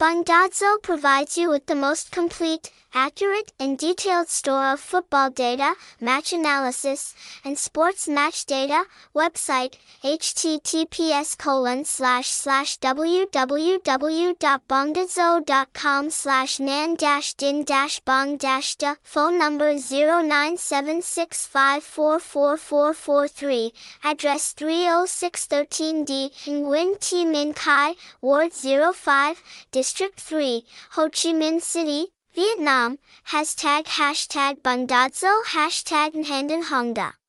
Bongdadzo provides you with the most complete, accurate, and detailed store of football data, match analysis, and sports match data. Website, https colon slash slash www.bongdadzo.com slash nhan dash dinh dash bong dash da. Phone number 0976544443. Address 30613D, Nguyen Thi Minh Khai, Ward 05, District 3, Ho Chi Minh City, Vietnam, hashtag hashtag Bongdadzo hashtag Nhandinhbongda.